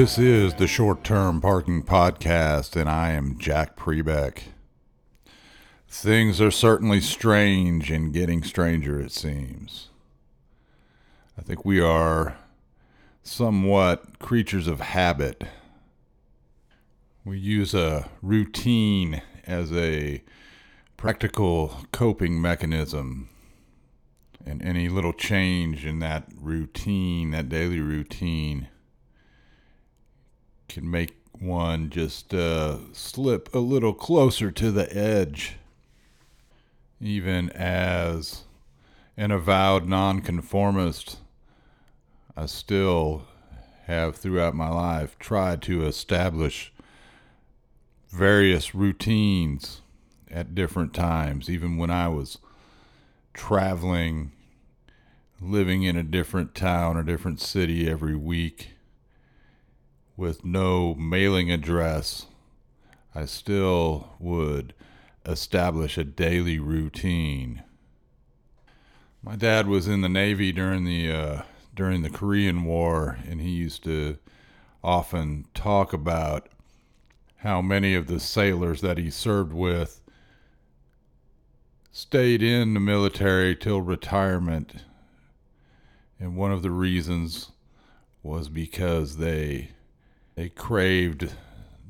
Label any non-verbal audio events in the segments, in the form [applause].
This is the Short Term Parking Podcast, and I am Jack Pribek. Things are certainly strange and getting stranger, it seems. I think we are somewhat creatures of habit. We use a routine as a practical coping mechanism. And any little change in that routine, that daily routine, can make one just uh, slip a little closer to the edge. Even as an avowed nonconformist, I still have throughout my life tried to establish various routines at different times, even when I was traveling, living in a different town or different city every week with no mailing address, I still would establish a daily routine. My dad was in the Navy during the uh, during the Korean War, and he used to often talk about how many of the sailors that he served with stayed in the military till retirement. And one of the reasons was because they they craved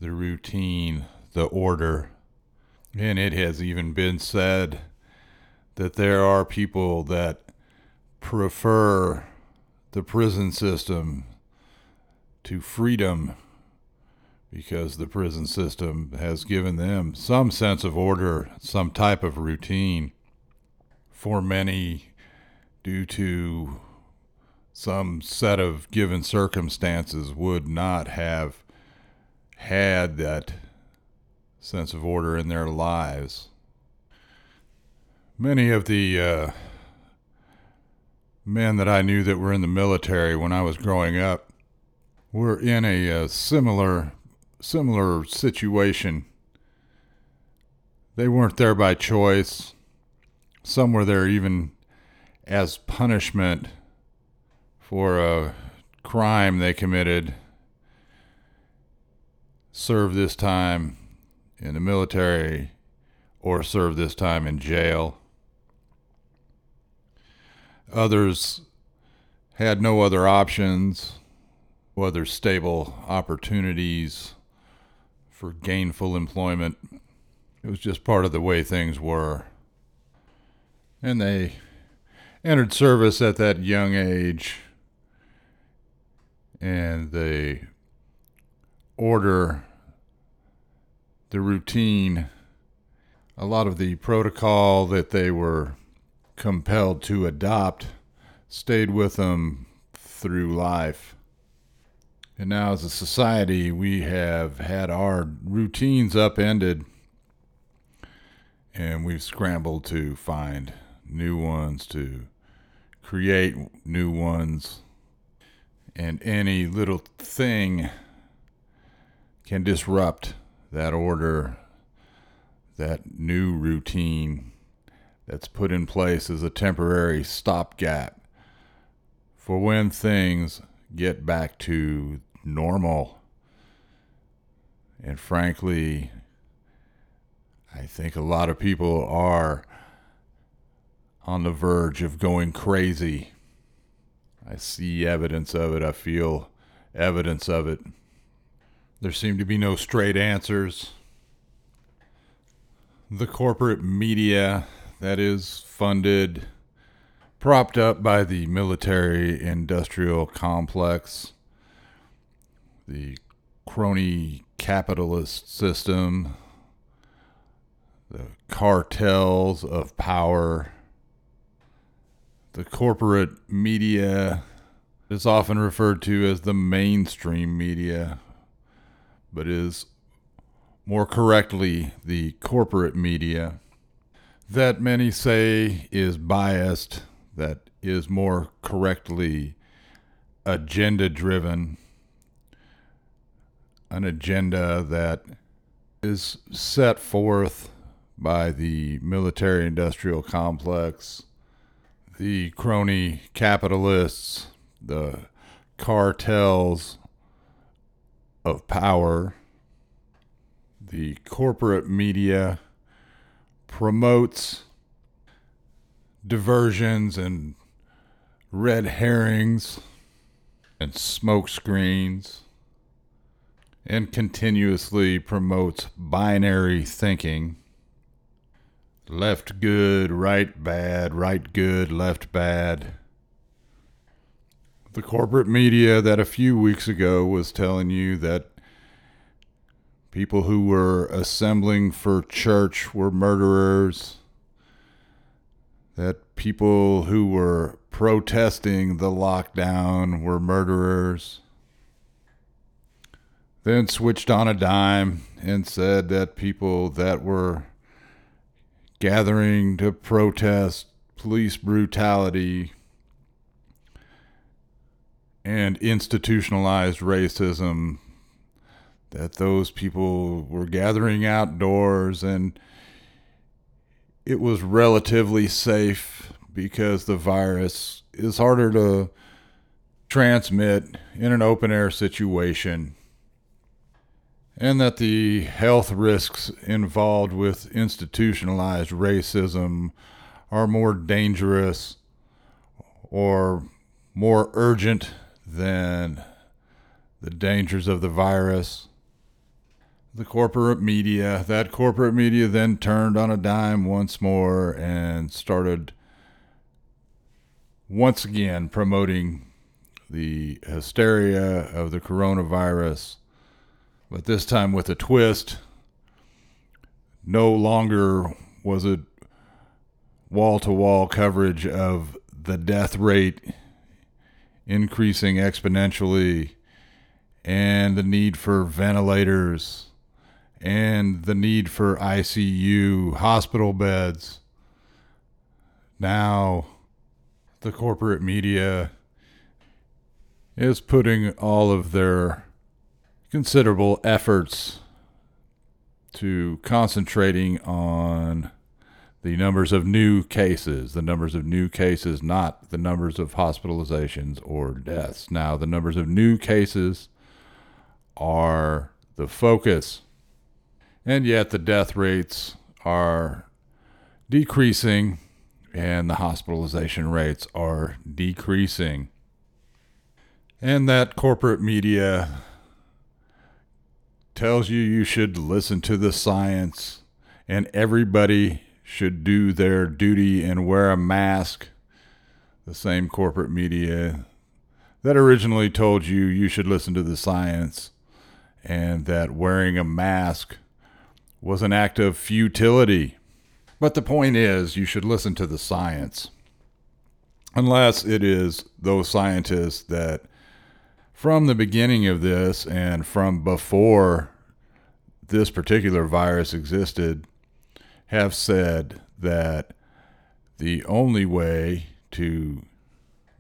the routine, the order. And it has even been said that there are people that prefer the prison system to freedom because the prison system has given them some sense of order, some type of routine. For many, due to some set of given circumstances, would not have had that sense of order in their lives. Many of the uh, men that I knew that were in the military when I was growing up were in a, uh similar similar situation. They weren't there by choice. Some were there even as punishment for a crime they committed. Serve this time in the military or serve this time in jail. Others had no other options, other stable opportunities for gainful employment. It was just part of the way things were. And they entered service at that young age, and the order, the routine, a lot of the protocol that they were compelled to adopt stayed with them through life. And now, as a society, we have had our routines upended and we've scrambled to find new ones, to create new ones. And any little thing can disrupt that order, that new routine that's put in place as a temporary stopgap for when things get back to normal. And frankly, I think a lot of people are on the verge of going crazy. I see evidence of it. I feel evidence of it. There seem to be no straight answers. The corporate media that is funded, propped up by the military industrial complex, the crony capitalist system, the cartels of power, the corporate media is often referred to as the mainstream media, but is more correctly the corporate media. That many say is biased, that is more correctly agenda driven, an agenda that is set forth by the military industrial complex, the crony capitalists, the cartels of power, the corporate media promotes diversions and red herrings and smoke screens and continuously promotes binary thinking left good, right bad, right good, left bad. The corporate media that a few weeks ago was telling you that people who were assembling for church were murderers, that people who were protesting the lockdown were murderers then switched on a dime and said that people that were gathering to protest police brutality and institutionalized racism that those people were gathering outdoors. And it was relatively safe because the virus is harder to transmit in an open air situation and that the health risks involved with institutionalized racism are more dangerous or more urgent than the dangers of the virus. The corporate media, that corporate media then turned on a dime once more and started once again promoting the hysteria of the coronavirus but this time with a twist. No longer was it wall to wall coverage of the death rate increasing exponentially and the need for ventilators and the need for ICU hospital beds. Now, the corporate media is putting all of their considerable efforts to concentrating on the numbers of new cases, the numbers of new cases, not the numbers of hospitalizations or deaths. Now, the numbers of new cases are the focus, and yet the death rates are decreasing and the hospitalization rates are decreasing. And that corporate media tells you you should listen to the science and everybody should do their duty and wear a mask. The same corporate media that originally told you you should listen to the science and that wearing a mask was an act of futility. But the point is, you should listen to the science. Unless it is those scientists that from the beginning of this and from before this particular virus existed have said that the only way to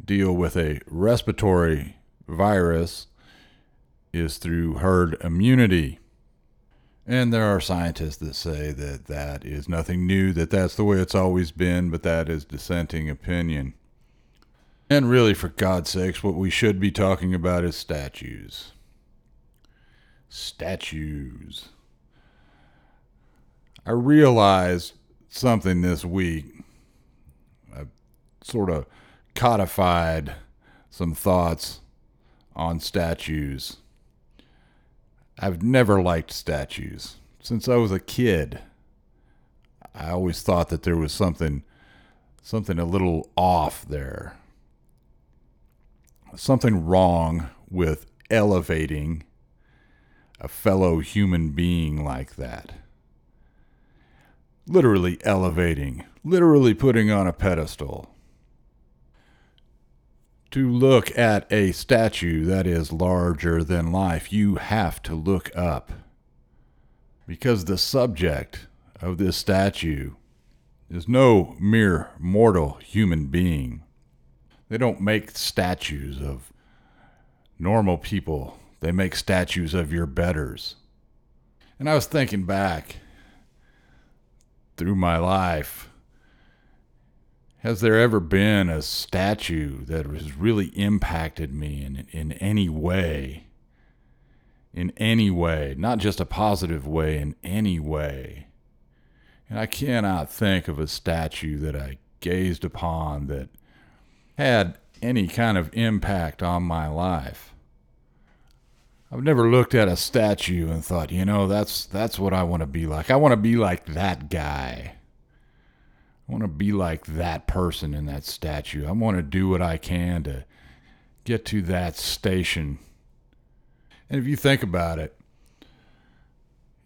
deal with a respiratory virus is through herd immunity. And there are scientists that say that that is nothing new, that that's the way it's always been, but that is dissenting opinion. And really, for God's sakes, what we should be talking about is statues. Statues. I realized something this week. I sort of codified some thoughts on statues. I've never liked statues. Since I was a kid, I always thought that there was something something a little off there something wrong with elevating a fellow human being like that. Literally elevating, literally putting on a pedestal. To look at a statue that is larger than life, you have to look up. Because the subject of this statue is no mere mortal human being. They don't make statues of normal people They make statues of your betters. And I was thinking back through my life. Has there ever been a statue that has really impacted me in, in any way? In any way, not just a positive way, in any way. And I cannot think of a statue that I gazed upon that had any kind of impact on my life. I've never looked at a statue and thought, you know, that's that's what I want to be like. I want to be like that guy. I want to be like that person in that statue. I want to do what I can to get to that station. And if you think about it,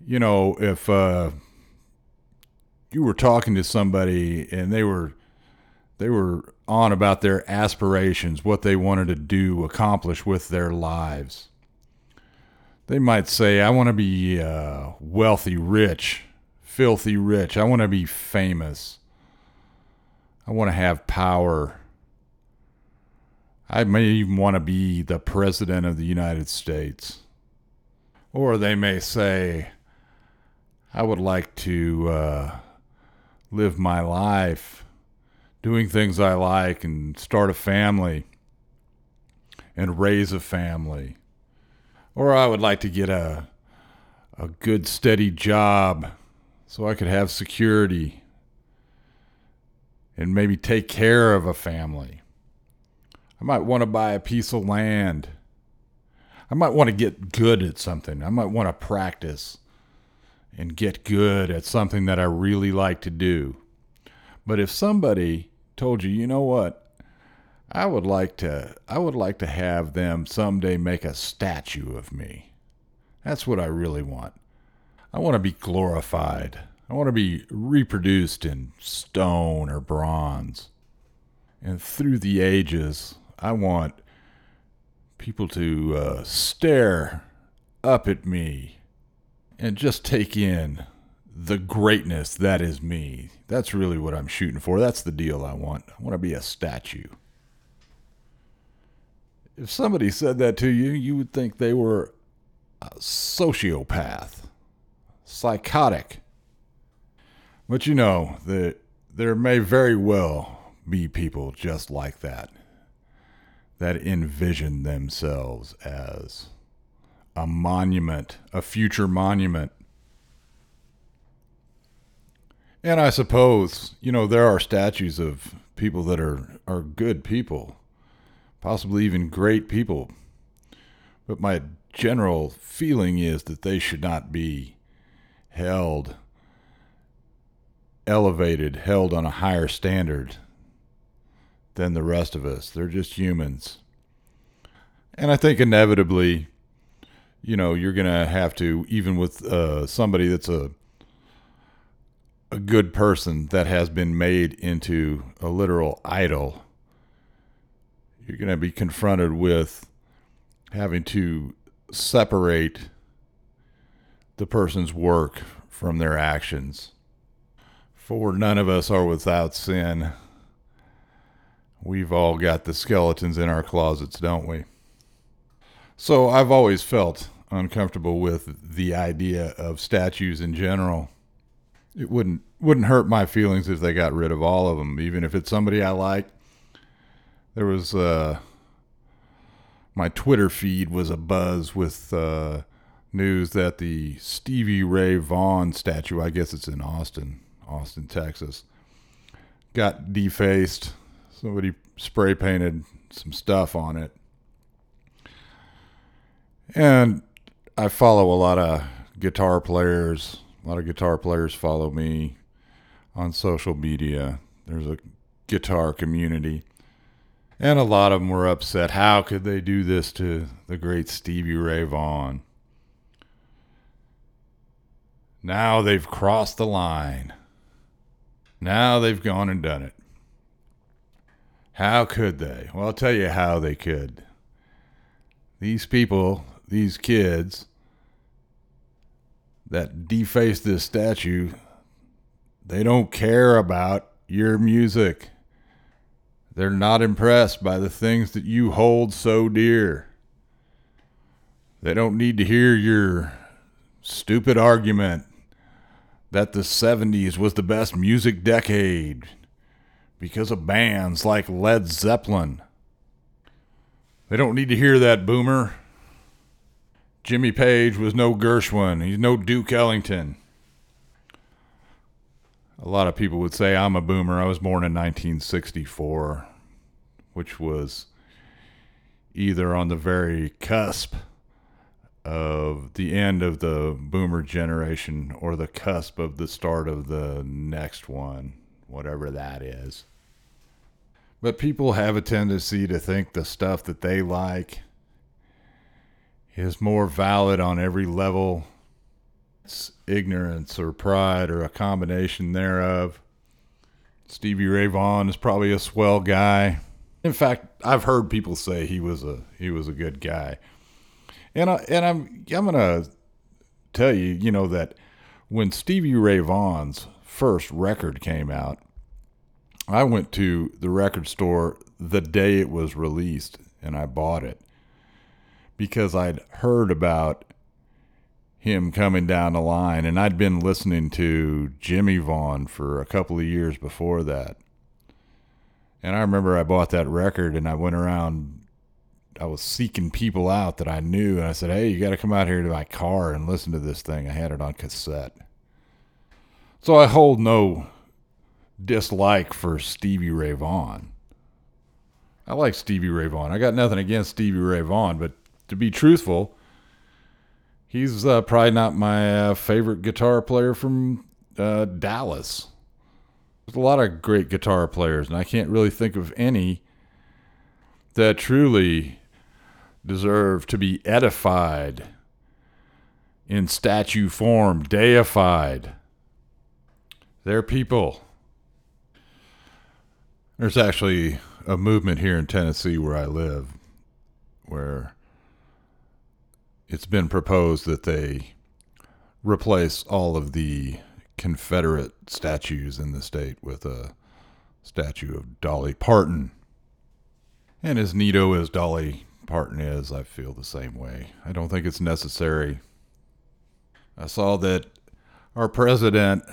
you know, if uh, you were talking to somebody and they were they were on about their aspirations, what they wanted to do, accomplish with their lives they might say, I want to be uh, wealthy, rich, filthy rich. I want to be famous. I want to have power. I may even want to be the president of the United States. Or they may say, I would like to uh, live my life doing things I like and start a family and raise a family or I would like to get a a good steady job so I could have security and maybe take care of a family. I might want to buy a piece of land. I might want to get good at something. I might want to practice and get good at something that I really like to do. But if somebody told you, you know what? I would like to I would like to have them someday make a statue of me. That's what I really want. I want to be glorified. I want to be reproduced in stone or bronze. And through the ages, I want people to uh, stare up at me and just take in the greatness that is me. That's really what I'm shooting for. That's the deal I want. I want to be a statue if somebody said that to you, you would think they were a sociopath, psychotic. But you know that there may very well be people just like that that envision themselves as a monument, a future monument. And I suppose, you know, there are statues of people that are, are good people possibly even great people. But my general feeling is that they should not be held elevated, held on a higher standard than the rest of us. They're just humans. And I think inevitably, you know, you're going to have to, even with uh, somebody that's a a good person that has been made into a literal idol you're going to be confronted with having to separate the person's work from their actions. For none of us are without sin. We've all got the skeletons in our closets, don't we? So I've always felt uncomfortable with the idea of statues in general. It wouldn't wouldn't hurt my feelings if they got rid of all of them, even if it's somebody I like there was uh, my Twitter feed was a buzz with uh, news that the Stevie Ray Vaughan statue, I guess it's in Austin, Austin, Texas, got defaced. Somebody spray painted some stuff on it. And I follow a lot of guitar players. A lot of guitar players follow me on social media. There's a guitar community. And a lot of them were upset. How could they do this to the great Stevie Ray Vaughan? Now they've crossed the line. Now they've gone and done it. How could they? Well, I'll tell you how they could. These people, these kids that deface this statue, they don't care about your music. They're not impressed by the things that you hold so dear. They don't need to hear your stupid argument that the 70s was the best music decade because of bands like Led Zeppelin. They don't need to hear that, boomer. Jimmy Page was no Gershwin. He's no Duke Ellington. A lot of people would say I'm a boomer. I was born in 1964, which was either on the very cusp of the end of the boomer generation or the cusp of the start of the next one, whatever that is. But people have a tendency to think the stuff that they like is more valid on every level. It's ignorance or pride or a combination thereof. Stevie Ray Vaughan is probably a swell guy. In fact, I've heard people say he was a he was a good guy. And I, and I'm I'm gonna tell you, you know that when Stevie Ray Vaughan's first record came out, I went to the record store the day it was released and I bought it because I'd heard about him coming down the line and I'd been listening to Jimmy Vaughan for a couple of years before that. And I remember I bought that record and I went around I was seeking people out that I knew, and I said, "Hey, you got to come out here to my car and listen to this thing." I had it on cassette, so I hold no dislike for Stevie Ray Vaughan. I like Stevie Ray Vaughan. I got nothing against Stevie Ray Vaughan, but to be truthful, he's uh, probably not my uh, favorite guitar player from uh, Dallas. There's a lot of great guitar players, and I can't really think of any that truly deserve to be edified in statue form, deified. They're people. There's actually a movement here in Tennessee where I live where it's been proposed that they replace all of the Confederate statues in the state with a statue of Dolly Parton. And as neato as Dolly Parton is, I feel the same way. I don't think it's necessary. I saw that our president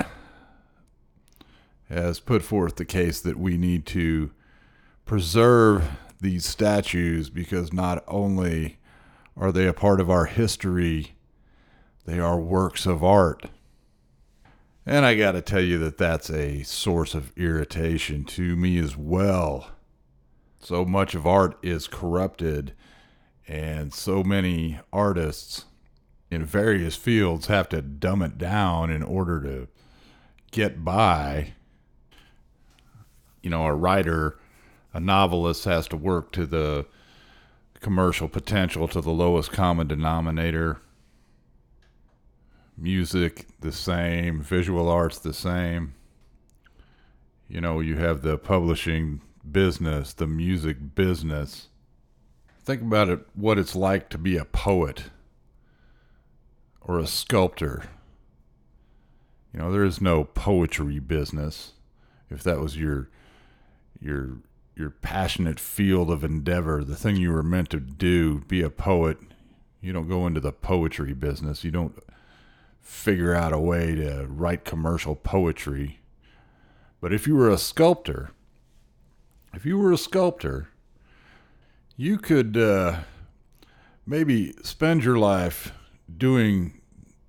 has put forth the case that we need to preserve these statues because not only are they a part of our history, they are works of art. And I got to tell you that that's a source of irritation to me as well. So much of art is corrupted, and so many artists in various fields have to dumb it down in order to get by. You know, a writer, a novelist has to work to the commercial potential to the lowest common denominator. Music, the same. Visual arts, the same. You know, you have the publishing business, the music business. Think about it what it's like to be a poet or a sculptor. You know, there is no poetry business. If that was your your your passionate field of endeavor, the thing you were meant to do, be a poet, you don't go into the poetry business. You don't figure out a way to write commercial poetry. But if you were a sculptor, if you were a sculptor, you could uh, maybe spend your life doing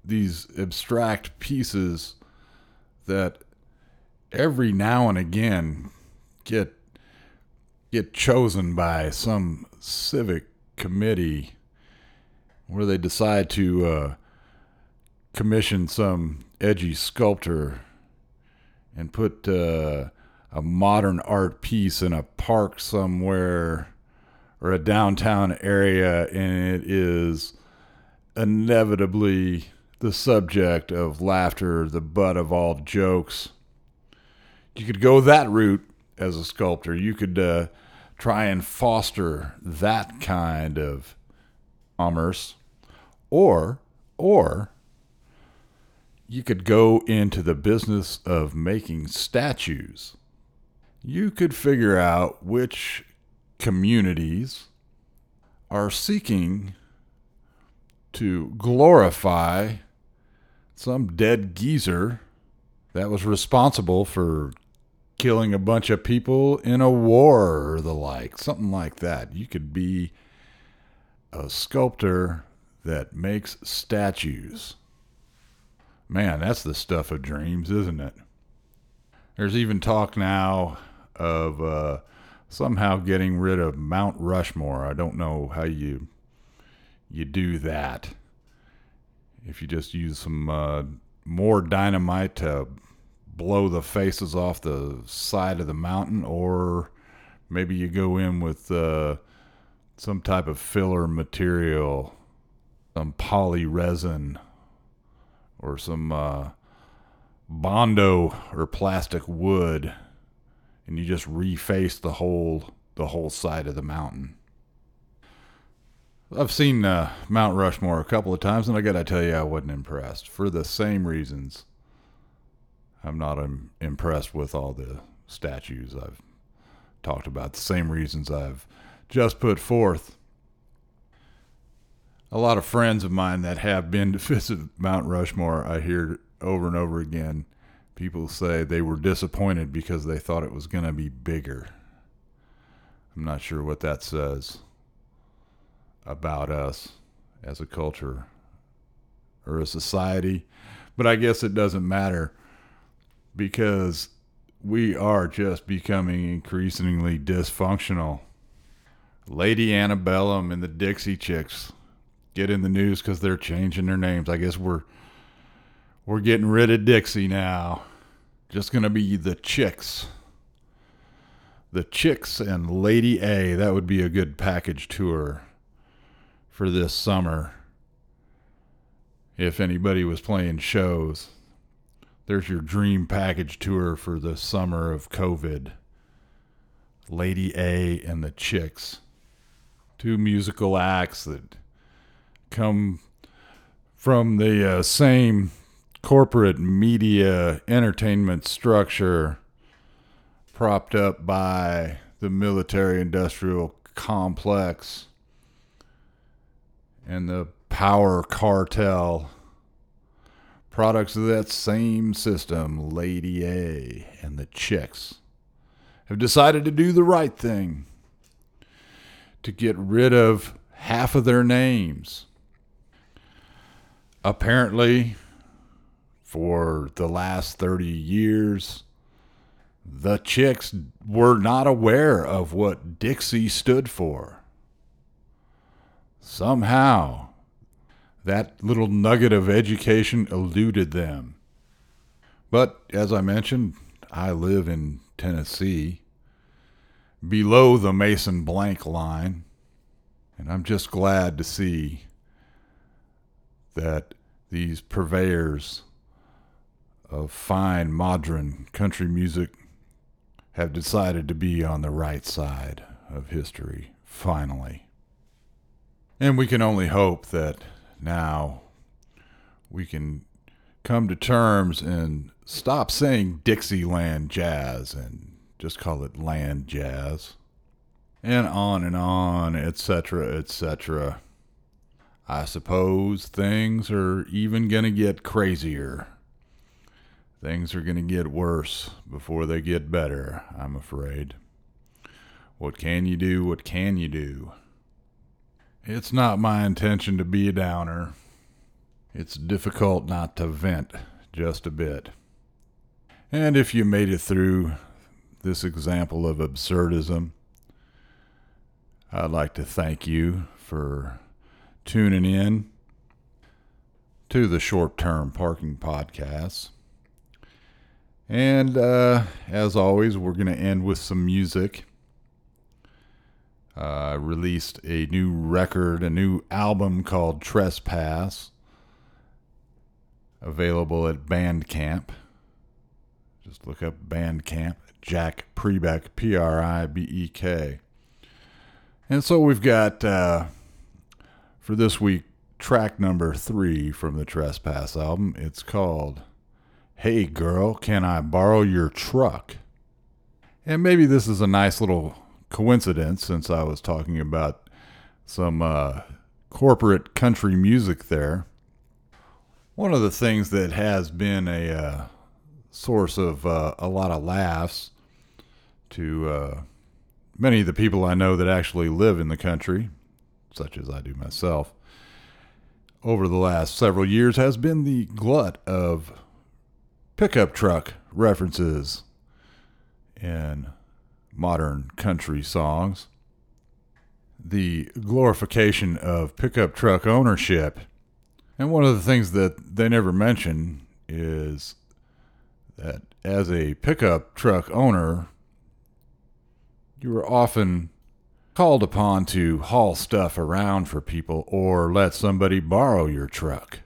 these abstract pieces that every now and again get get chosen by some civic committee where they decide to uh, commission some edgy sculptor and put uh, a modern art piece in a park somewhere or a downtown area and it is inevitably the subject of laughter, the butt of all jokes. You could go that route as a sculptor. You could uh, try and foster that kind of commerce, or or you could go into the business of making statues. You could figure out which communities are seeking to glorify some dead geezer that was responsible for killing a bunch of people in a war or the like, something like that. You could be a sculptor that makes statues. Man, that's the stuff of dreams, isn't it? There's even talk now of uh, somehow getting rid of Mount Rushmore. I don't know how you you do that. If you just use some uh, more dynamite to blow the faces off the side of the mountain, or maybe you go in with uh, some type of filler material, some poly resin, or some uh, bondo or plastic wood, and you just reface the whole the whole side of the mountain. I've seen uh, Mount Rushmore a couple of times, and I got to tell you, I wasn't impressed for the same reasons. I'm not um, impressed with all the statues I've talked about, the same reasons I've just put forth. A lot of friends of mine that have been to [laughs] visit Mount Rushmore, I hear over and over again people say they were disappointed because they thought it was going to be bigger. I'm not sure what that says about us as a culture or a society, but I guess it doesn't matter because we are just becoming increasingly dysfunctional. Lady Antebellum and the Dixie Chicks get in the news because they're changing their names. I guess we're we're getting rid of Dixie now. Just gonna be the Chicks. The Chicks and Lady A. That would be a good package tour for this summer. If anybody was playing shows, there's your dream package tour for the summer of COVID. Lady A and the Chicks. Two musical acts that come from the uh, same corporate media entertainment structure propped up by the military industrial complex and the power cartel products of that same system lady a and the chicks have decided to do the right thing to get rid of half of their names apparently for the last 30 years the chicks were not aware of what Dixie stood for. Somehow, that little nugget of education eluded them. But as I mentioned, I live in Tennessee, below the Mason blank line, and I'm just glad to see that these purveyors of fine modern country music have decided to be on the right side of history, finally. And we can only hope that now we can come to terms and stop saying Dixieland jazz and just call it land jazz. And on and on, etc., etc. I suppose things are even going to get crazier Things are going to get worse before they get better, I'm afraid. What can you do? What can you do? It's not my intention to be a downer. It's difficult not to vent just a bit. And if you made it through this example of absurdism, I'd like to thank you for tuning in to the short term parking podcasts. And uh, as always, we're going to end with some music. Uh, released a new record, a new album called Trespass, available at Bandcamp. Just look up Bandcamp, Jack Pribek, P R I B E K. And so we've got, uh, for this week, track number three from the Trespass album. It's called Hey girl, can I borrow your truck? And maybe this is a nice little coincidence since I was talking about some uh, corporate country music there. One of the things that has been a uh, source of uh, a lot of laughs to uh, many of the people I know that actually live in the country, such as I do myself, over the last several years has been the glut of pickup truck references in modern country songs. The glorification of pickup truck ownership. And one of the things that they never mention is that as a pickup truck owner, you are often called upon to haul stuff around for people or let somebody borrow your truck.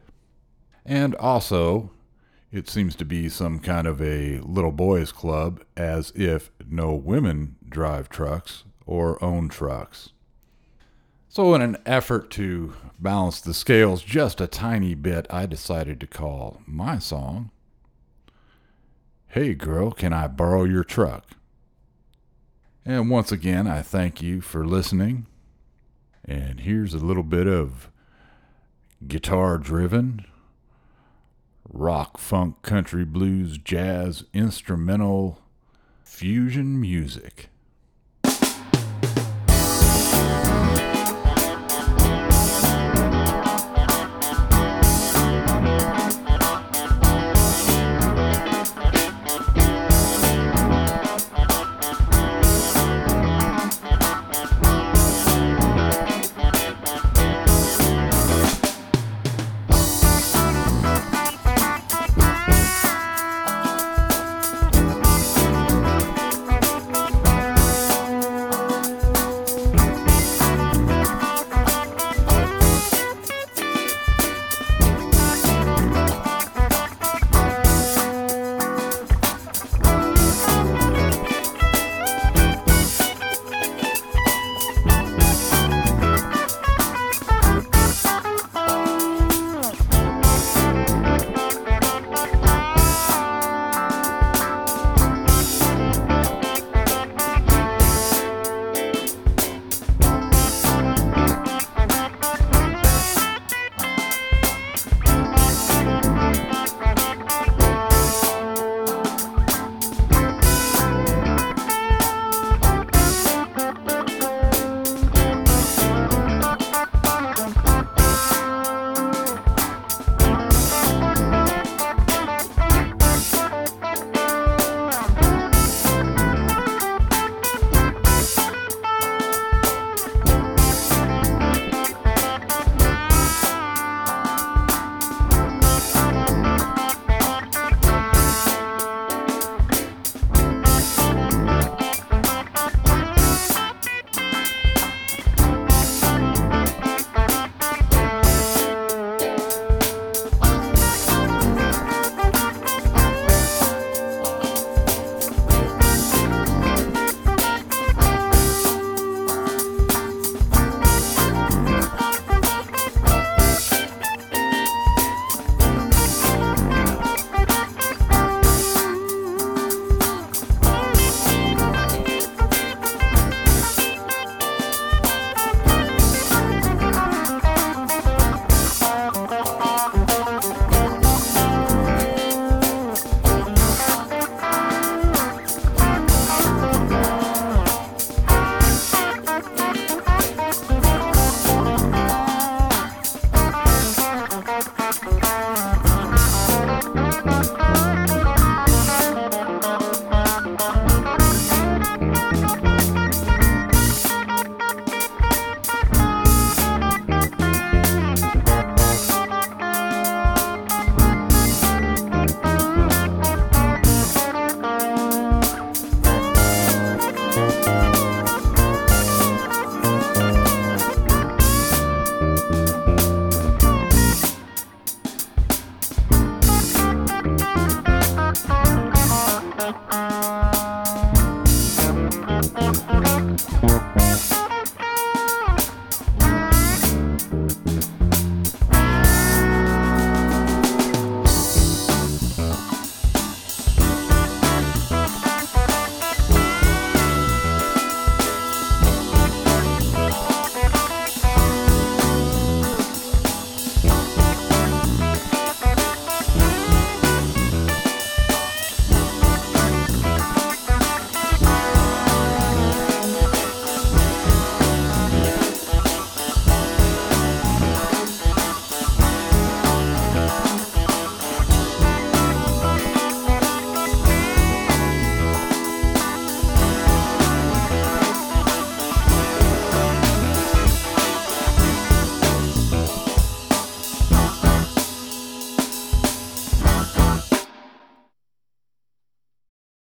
And also, it seems to be some kind of a little boys club, as if no women drive trucks or own trucks. So, in an effort to balance the scales just a tiny bit, I decided to call my song, Hey Girl, Can I Borrow Your Truck? And once again, I thank you for listening. And here's a little bit of guitar driven, rock, funk, country, blues, jazz, instrumental, fusion music.